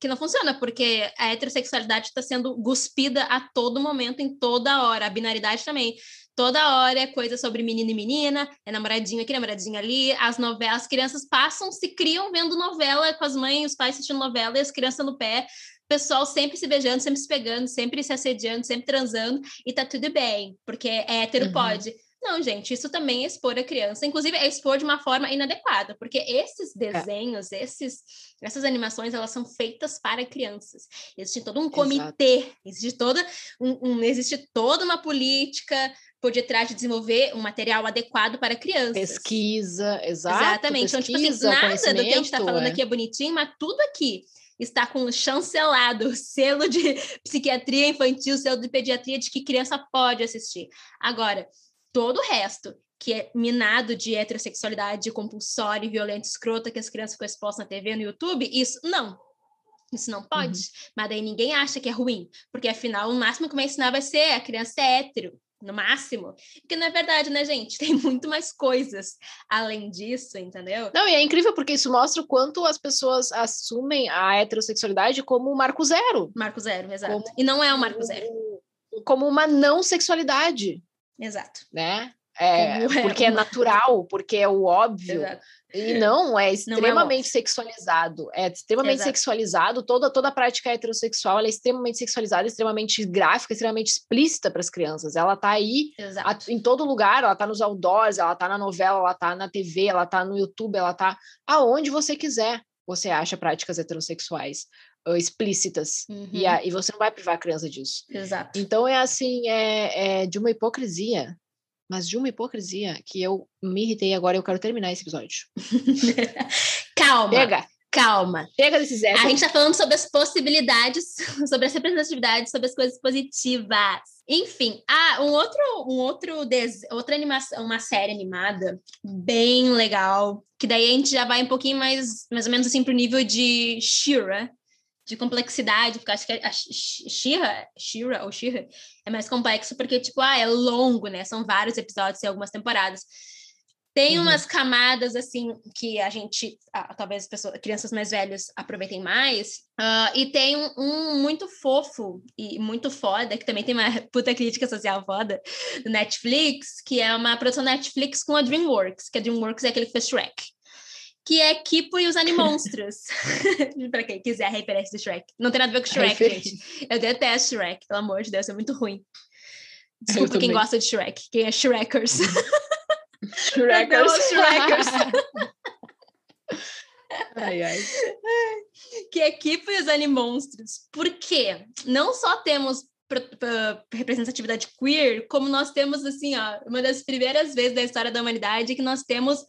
que não funciona, porque a heterossexualidade está sendo guspida a todo momento, em toda hora, a binaridade também. Toda hora é coisa sobre menino e menina, é namoradinho aqui, namoradinho ali, as novelas, as crianças passam, se criam vendo novela com as mães, os pais assistindo novela e as crianças no pé, pessoal sempre se beijando, sempre se pegando, sempre se assediando, sempre transando, e tá tudo bem, porque é hétero uhum. pode. Não, gente, isso também é expor a criança. Inclusive, é expor de uma forma inadequada, porque esses é. desenhos, é. esses, essas animações, elas são feitas para crianças. Existe todo um comitê, existe existe toda, um, um, existe toda uma política por detrás de desenvolver um material adequado para crianças. Pesquisa, exato. Exatamente. Pesquisa, então, tipo assim, nada do que a gente está falando é. aqui é bonitinho, mas tudo aqui está com chancelado selo de psiquiatria infantil, selo de pediatria de que criança pode assistir. Agora, todo o resto que é minado de heterossexualidade compulsória, violenta, escrota, que as crianças ficam expostas na TV, no YouTube, isso não. Isso não pode. Uhum. Mas daí ninguém acha que é ruim, porque afinal o máximo que vai ensinar vai ser a criança é hétero no máximo. Porque não é verdade, né, gente? *laughs* Tem muito mais coisas além disso, entendeu? Não, e é incrível porque isso mostra o quanto as pessoas assumem a heterossexualidade como marco zero. Marco zero, exato. Como, e não é um marco zero. Como uma não sexualidade. Exato. Né? É, é, porque é natural, porque é o óbvio. Exato. E não, é extremamente não é sexualizado. É extremamente Exato. sexualizado. Toda, toda a prática heterossexual é extremamente sexualizada, extremamente gráfica, extremamente explícita para as crianças. Ela tá aí a, em todo lugar, ela tá nos outdoors, ela tá na novela, ela tá na TV, ela tá no YouTube, ela tá aonde você quiser. Você acha práticas heterossexuais uh, explícitas uhum. e, a, e você não vai privar a criança disso. Exato. Então é assim, é, é de uma hipocrisia mas de uma hipocrisia que eu me irritei agora eu quero terminar esse episódio. *laughs* calma. Chega. Calma. Chega desses A gente está falando sobre as possibilidades, *laughs* sobre as representatividades, sobre as coisas positivas. Enfim, ah, um outro, um outro des... outra animação, uma série animada bem legal, que daí a gente já vai um pouquinho mais, mais ou menos assim pro nível de Shira, de complexidade, porque acho que a Shira, Shira ou Shira é mais complexo porque, tipo, ah, é longo, né? São vários episódios e algumas temporadas. Tem uhum. umas camadas, assim, que a gente, ah, talvez as pessoas, crianças mais velhas aproveitem mais. Uh, e tem um, um, muito fofo e muito foda, que também tem uma *laughs* puta crítica social foda, do Netflix, que é uma produção Netflix com a DreamWorks, que a DreamWorks é aquele que fez Shrek que é Kipo e os Animonstros. *laughs* para quem quiser a referência do Shrek. Não tem nada a ver com Shrek, gente. Eu detesto Shrek, pelo amor de Deus, é muito ruim. Desculpa quem gosta de Shrek, quem é Shrekers. *laughs* Shrekers. Shrekers. *laughs* ai, ai. Que é Kipo e os Animonstros. Por quê? Não só temos representatividade queer, como nós temos, assim, ó, uma das primeiras vezes da história da humanidade que nós temos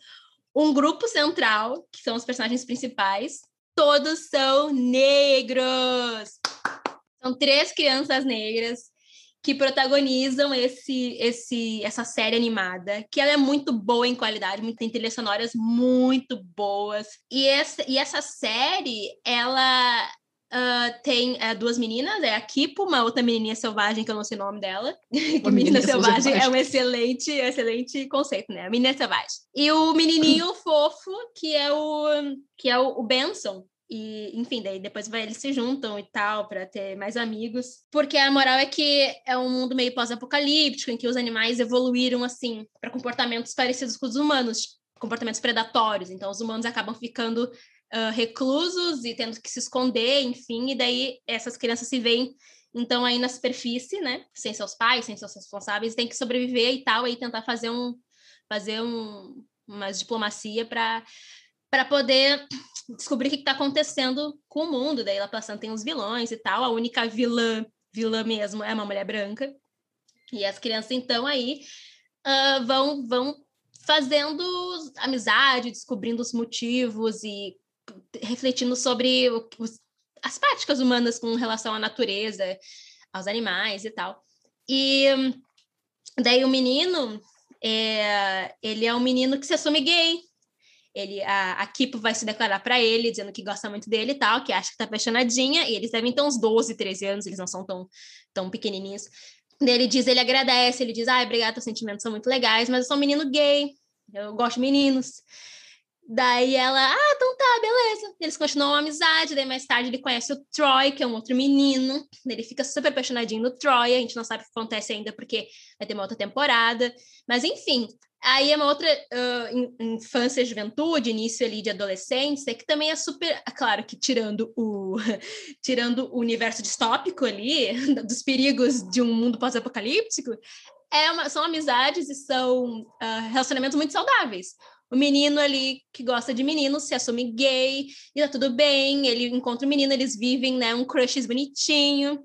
um grupo central, que são os personagens principais, todos são negros. São três crianças negras que protagonizam esse, esse, essa série animada, que ela é muito boa em qualidade, tem trilhas sonoras muito boas. E essa, e essa série, ela Uh, tem uh, duas meninas, é a Kipo, uma outra menininha selvagem, que eu não sei o nome dela. *laughs* que menina selvagem, selvagem é um excelente, excelente conceito, né? A menina selvagem. E o menininho *clears throat* fofo, que é o, que é o, o Benson. E, enfim, daí depois vai, eles se juntam e tal, para ter mais amigos. Porque a moral é que é um mundo meio pós-apocalíptico, em que os animais evoluíram, assim, para comportamentos parecidos com os humanos, comportamentos predatórios. Então, os humanos acabam ficando reclusos e tendo que se esconder, enfim, e daí essas crianças se veem então aí na superfície, né, sem seus pais, sem seus responsáveis, tem que sobreviver e tal, aí tentar fazer um fazer um uma diplomacia para para poder descobrir o que está acontecendo com o mundo. Daí lá passando tem os vilões e tal. A única vilã, vilã mesmo, é uma mulher branca. E as crianças, então, aí uh, vão, vão fazendo amizade, descobrindo os motivos e refletindo sobre os, as práticas humanas com relação à natureza, aos animais e tal. E daí o menino, é, ele é um menino que se assume gay. Ele, a, a Kipo vai se declarar para ele, dizendo que gosta muito dele e tal, que acha que tá apaixonadinha, e eles devem ter uns 12, 13 anos, eles não são tão, tão pequenininhos. Ele diz, ele agradece, ele diz, ah, obrigado, teus sentimentos são muito legais, mas eu sou um menino gay, eu gosto de meninos. Daí ela, ah, então tá, beleza. Eles continuam a amizade, daí mais tarde ele conhece o Troy, que é um outro menino. Ele fica super apaixonadinho no Troy, a gente não sabe o que acontece ainda porque vai ter uma outra temporada. Mas enfim, aí é uma outra uh, infância, juventude, início ali de adolescência, que também é super, é claro que tirando o *laughs* tirando o universo distópico ali, *laughs* dos perigos de um mundo pós-apocalíptico, é uma, são amizades e são uh, relacionamentos muito saudáveis. O menino ali que gosta de meninos se assume gay e tá tudo bem, ele encontra o menino, eles vivem, né, um crush bonitinho.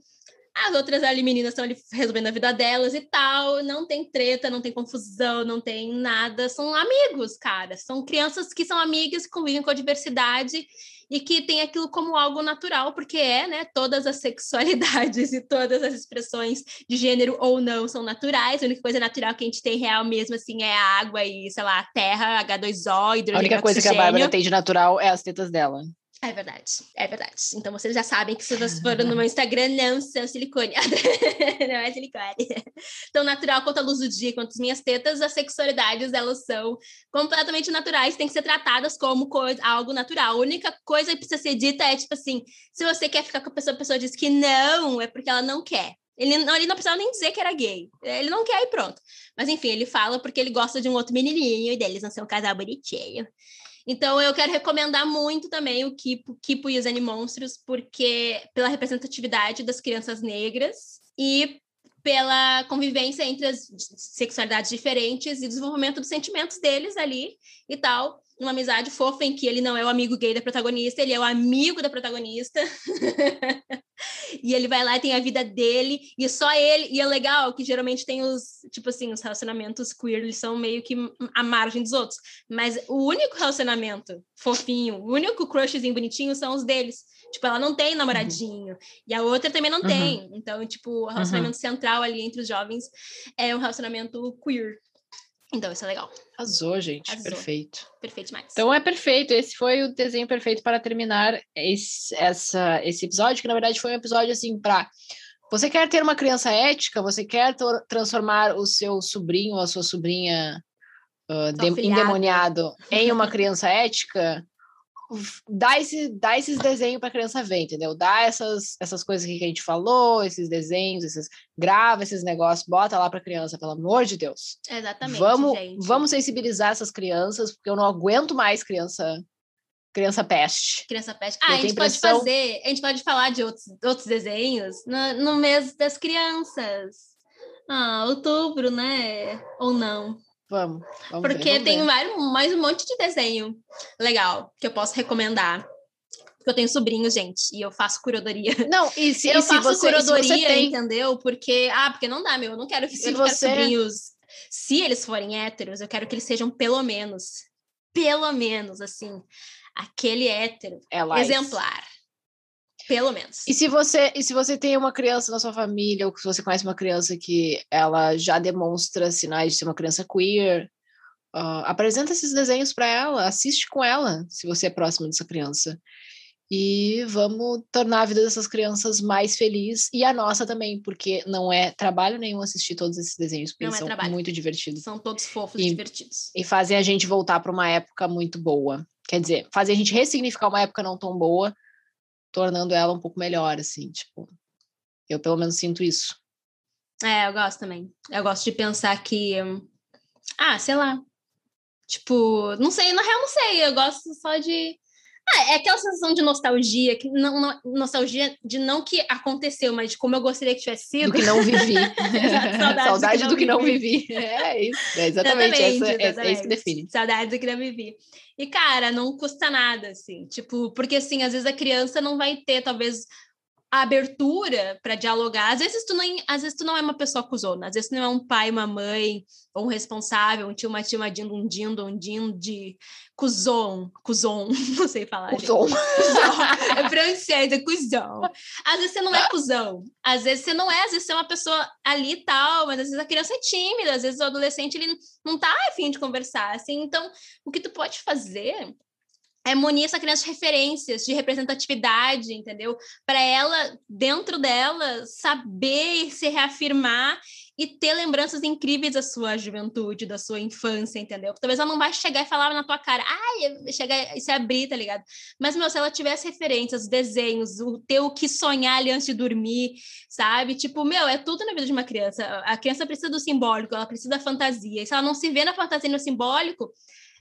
As outras ali meninas estão ali resolvendo a vida delas e tal, não tem treta, não tem confusão, não tem nada, são amigos, cara. São crianças que são amigas, que convivem com a diversidade e que tem aquilo como algo natural, porque é, né? Todas as sexualidades *laughs* e todas as expressões de gênero ou não são naturais. A única coisa natural que a gente tem real mesmo, assim, é a água e, sei lá, a terra, H2O, hidrogênio, A única coisa oxigênio. que a Bárbara tem de natural é as tetas dela. É verdade, é verdade. Então vocês já sabem que se vocês forem no meu Instagram, não são silicone. *laughs* não é silicone. Tão natural quanto a luz do dia, quanto as minhas tetas, as sexualidades, elas são completamente naturais, têm que ser tratadas como coisa, algo natural. A única coisa que precisa ser dita é, tipo assim, se você quer ficar com a pessoa, a pessoa diz que não, é porque ela não quer. Ele não, ele não precisava nem dizer que era gay. Ele não quer e pronto. Mas enfim, ele fala porque ele gosta de um outro menininho e deles não ser um casal bonitinho. Então, eu quero recomendar muito também o Kipo, Kipo e os Animonstros, porque pela representatividade das crianças negras e pela convivência entre as sexualidades diferentes e desenvolvimento dos sentimentos deles ali e tal. Uma amizade fofa em que ele não é o amigo gay da protagonista, ele é o amigo da protagonista. *laughs* e ele vai lá e tem a vida dele, e só ele. E é legal que geralmente tem os, tipo assim, os relacionamentos queer, eles são meio que à margem dos outros. Mas o único relacionamento fofinho, o único crushzinho bonitinho são os deles. Tipo, ela não tem namoradinho. Uhum. E a outra também não uhum. tem. Então, tipo, o relacionamento uhum. central ali entre os jovens é um relacionamento queer. Então, isso é legal. Arrasou, gente. Perfeito. Perfeito demais. Então é perfeito. Esse foi o desenho perfeito para terminar esse, essa, esse episódio, que na verdade foi um episódio assim para. Você quer ter uma criança ética? Você quer transformar o seu sobrinho ou a sua sobrinha uh, de, endemoniado em uma *laughs* criança ética? Dá, esse, dá esses desenhos para a criança ver, entendeu? Dá essas, essas coisas que a gente falou, esses desenhos, esses, grava esses negócios, bota lá para a criança, pelo amor de Deus. Exatamente, vamos, gente. Vamos sensibilizar essas crianças, porque eu não aguento mais criança criança peste. Criança peste. Ah, a gente pode fazer, a gente pode falar de outros, outros desenhos no, no mês das crianças. Ah, outubro, né? Ou não? Vamos. vamos Porque ver, vamos tem ver. mais um monte de desenho legal que eu posso recomendar. Porque eu tenho sobrinhos, gente, e eu faço curadoria. Não, e *laughs* se, eu e se faço você, curadoria, você tem... entendeu? Porque, ah, porque não dá, meu, eu não quero, Se eu não você- quero sobrinhos. Se eles forem héteros, eu quero que eles sejam pelo menos, pelo menos, assim, aquele hétero É exemplar. Pelo menos. E se você e se você tem uma criança na sua família, ou se você conhece uma criança que ela já demonstra sinais de ser uma criança queer, ah, apresenta esses desenhos para ela, assiste com ela, se você é próximo dessa criança. E vamos tornar a vida dessas crianças mais feliz e a nossa também, porque não é trabalho nenhum assistir todos esses desenhos, porque Não eles é são trabalho. muito divertidos São todos fofos E- e divertidos. e fazem a gente voltar para uma época muito boa. Quer dizer, fazem a gente ressignificar uma época não tão boa, tornando ela um pouco melhor, assim, tipo. Eu pelo menos sinto isso. É, eu gosto também. Eu gosto de pensar que. Ah, sei lá. Tipo, não sei, na real, não sei. Eu gosto só de. Ah, é aquela sensação de nostalgia, que não, não- nostalgia de não que aconteceu, mas de como eu gostaria que tivesse sido. Do que não vivi. *laughs* Saudades *laughs* Saudade do que não vivi. É isso. É exatamente, essa, é- é, isso que exatamente. define. Saudades do que não vivi. E, cara, não custa nada, assim. Tipo, porque, assim, às vezes a criança não vai ter, talvez, a abertura para dialogar. Às vezes, tu não, às vezes tu não é uma pessoa cuzona. Às vezes tu não é um pai, uma mãe, ou um responsável, um tio, uma tia, uma dindo, um dindo, um dindo de cuzon. Cuzon, *laughs* não sei falar. Cuzão. É francês, é cuzão. Às vezes você não é cuzão. Às vezes você não é, às vezes você é uma pessoa ali e tal, mas às vezes a criança é tímida, às vezes o adolescente ele não tá afim de conversar, assim. Então, o que tu pode fazer é munir essa criança de referências, de representatividade, entendeu? Para ela, dentro dela, saber se reafirmar e ter lembranças incríveis da sua juventude, da sua infância, entendeu? Talvez ela não vai chegar e falar na tua cara, ai, chegar e se abrir, tá ligado? Mas, meu, se ela tivesse referências, desenhos, o ter o que sonhar ali antes de dormir, sabe? Tipo, meu, é tudo na vida de uma criança. A criança precisa do simbólico, ela precisa da fantasia. E se ela não se vê na fantasia e no simbólico,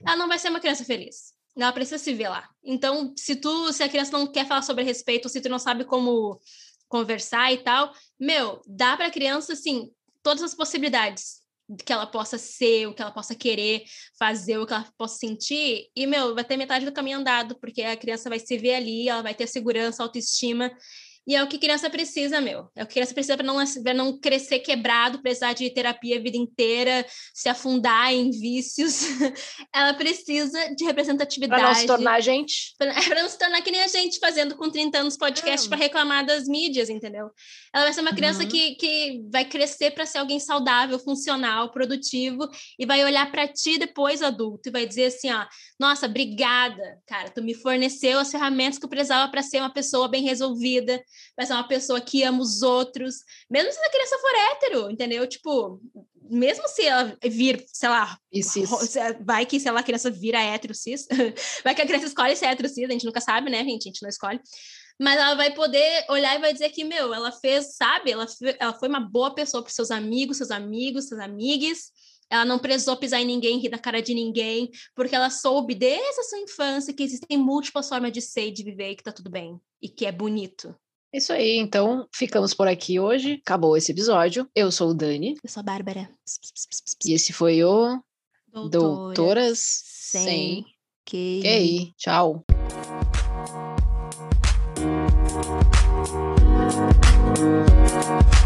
ela não vai ser uma criança feliz. Ela precisa se ver lá. Então, se tu, se a criança não quer falar sobre respeito, se tu não sabe como conversar e tal, meu, dá para a criança assim todas as possibilidades que ela possa ser, o que ela possa querer fazer, o que ela possa sentir, e, meu, vai ter metade do caminho andado, porque a criança vai se ver ali, ela vai ter segurança, autoestima, e é o que criança precisa, meu. É o que criança precisa para não, não crescer quebrado, precisar de terapia a vida inteira, se afundar em vícios. *laughs* Ela precisa de representatividade. Para não se tornar gente. *laughs* Para não se tornar que nem a gente fazendo com 30 anos podcast para reclamar das mídias, entendeu? Ela vai ser uma criança uhum. que, que vai crescer para ser alguém saudável, funcional, produtivo e vai olhar para ti depois adulto e vai dizer assim, ó, nossa, obrigada, cara, tu me forneceu as ferramentas que eu precisava para ser uma pessoa bem resolvida, vai ser uma pessoa que ama os outros, mesmo se a criança for hétero, entendeu? Tipo, mesmo se ela vir, sei lá, isso, isso. vai que, sei lá, a criança vira hétero cis, *laughs* vai que a criança escolhe ser hétero cis, a gente nunca sabe, né, gente? A gente não escolhe. Mas ela vai poder olhar e vai dizer que, meu, ela fez, sabe? Ela, ela foi uma boa pessoa para seus amigos, seus amigos, seus amigos. Ela não precisou pisar em ninguém, rir da cara de ninguém, porque ela soube desde a sua infância que existem múltiplas formas de ser e de viver e que tá tudo bem. E que é bonito. Isso aí, então ficamos por aqui hoje. Acabou esse episódio. Eu sou o Dani. Eu sou a Bárbara. E esse foi o Doutoras, Doutoras Sem, sem QI. QI. Tchau. Thank you.